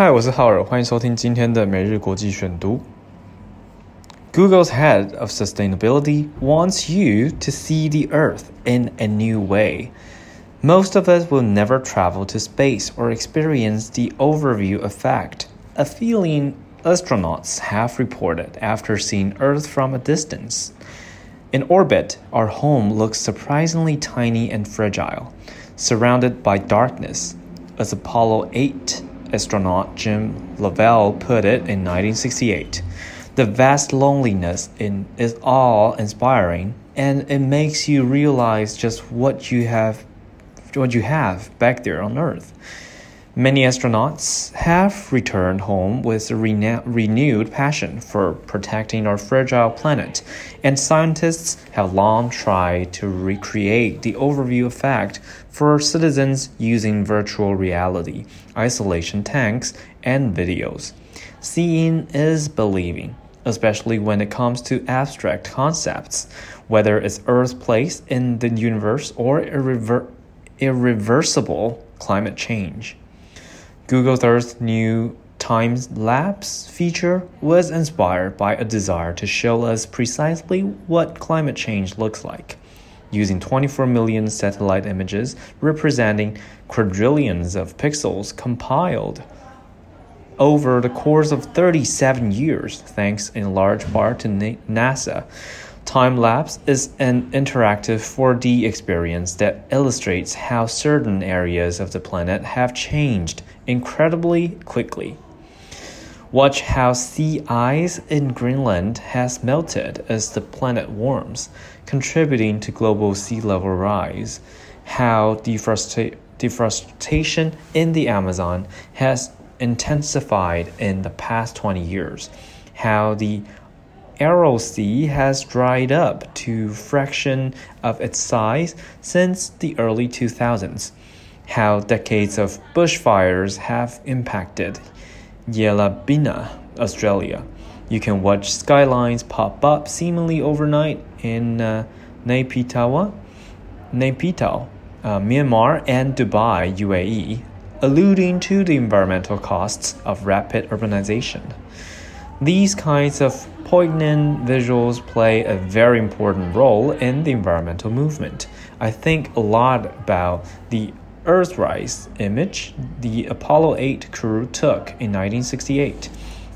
嗨，我是浩尔，欢迎收听今天的每日国际选读。Google's head of sustainability wants you to see the Earth in a new way. Most of us will never travel to space or experience the overview effect, a feeling astronauts have reported after seeing Earth from a distance. In orbit, our home looks surprisingly tiny and fragile, surrounded by darkness, as Apollo 8 astronaut Jim Lovell put it in 1968. The vast loneliness in, is awe inspiring, and it makes you realize just what you have, what you have back there on Earth. Many astronauts have returned home with a rena- renewed passion for protecting our fragile planet, and scientists have long tried to recreate the overview effect for citizens using virtual reality, isolation tanks, and videos. Seeing is believing, especially when it comes to abstract concepts, whether it's Earth's place in the universe or irrever- irreversible climate change. Google Earth's new time lapse feature was inspired by a desire to show us precisely what climate change looks like. Using 24 million satellite images representing quadrillions of pixels compiled over the course of 37 years, thanks in large part to NASA. Time lapse is an interactive 4D experience that illustrates how certain areas of the planet have changed incredibly quickly. Watch how sea ice in Greenland has melted as the planet warms, contributing to global sea level rise. How deforesta- deforestation in the Amazon has intensified in the past 20 years. How the Aral Sea has dried up to fraction of its size since the early 2000s. How decades of bushfires have impacted Yellabina, Australia. You can watch skylines pop up seemingly overnight in uh, Naypyidaw, Naypyidaw uh, Myanmar, and Dubai, UAE, alluding to the environmental costs of rapid urbanization. These kinds of poignant visuals play a very important role in the environmental movement. I think a lot about the Earthrise image the Apollo 8 crew took in 1968,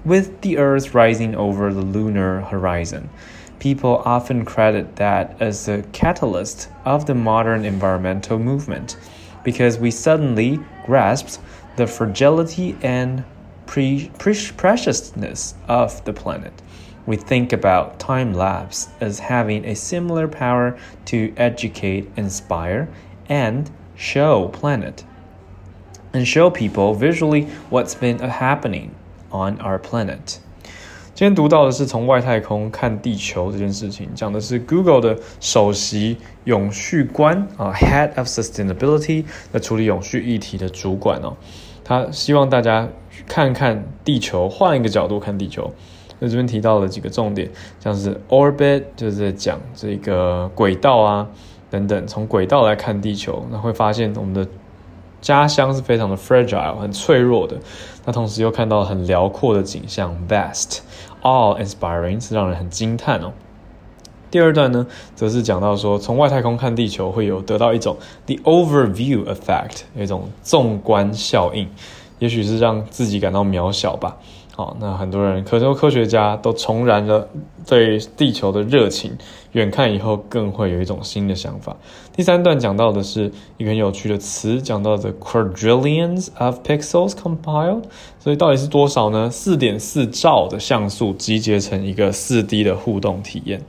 with the Earth rising over the lunar horizon. People often credit that as the catalyst of the modern environmental movement because we suddenly grasped the fragility and pre- pre- preciousness of the planet. We think about time lapse as having a similar power to educate, inspire, and show planet and show people visually what's been happening on our planet. 今天读到的是从外太空看地球这件事情，讲的是 Google 的首席永续官啊，Head of Sustainability，在处理永续议题的主管哦。他希望大家 看看地球，换一个角度看地球。那这边提到了几个重点，像是 orbit，就是在讲这个轨道啊。等等，从轨道来看地球，那会发现我们的家乡是非常的 fragile，很脆弱的。那同时又看到很辽阔的景象，vast，all inspiring，是让人很惊叹哦。第二段呢，则是讲到说，从外太空看地球会有得到一种 the overview effect，有一种纵观效应，也许是让自己感到渺小吧。好，那很多人，可能科学家都重燃了对地球的热情，远看以后更会有一种新的想法。第三段讲到的是一个很有趣的词，讲到的 quadrillions of pixels compiled，所以到底是多少呢？四点四兆的像素集结成一个四 D 的互动体验。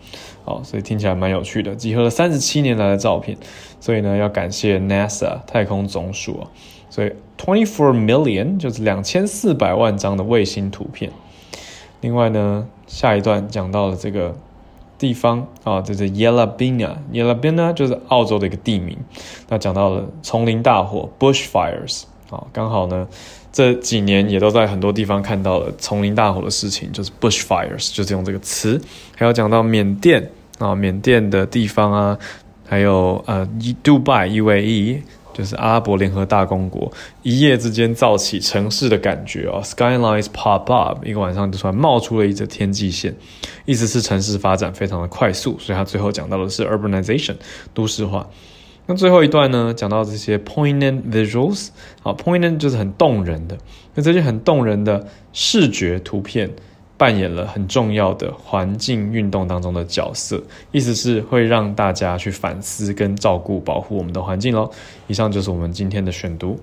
好，所以听起来蛮有趣的，集合了三十七年来的照片，所以呢，要感谢 NASA 太空总署啊。所以 twenty four million 就是两千四百万张的卫星图片。另外呢，下一段讲到了这个地方啊，这是 Yellabina，Yellabina 就是澳洲的一个地名。那讲到了丛林大火 （bushfires） 啊，刚好呢这几年也都在很多地方看到了丛林大火的事情，就是 bushfires，就是用这个词。还有讲到缅甸啊，缅甸的地方啊，还有呃，杜拜 UAE。就是阿拉伯联合大公国一夜之间造起城市的感觉哦，skylines pop up，一个晚上就突然冒出了一则天际线，意思是城市发展非常的快速，所以他最后讲到的是 urbanization，都市化。那最后一段呢，讲到这些 poignant visuals，好，poignant 就是很动人的，那这些很动人的视觉图片。扮演了很重要的环境运动当中的角色，意思是会让大家去反思跟照顾保护我们的环境喽。以上就是我们今天的选读。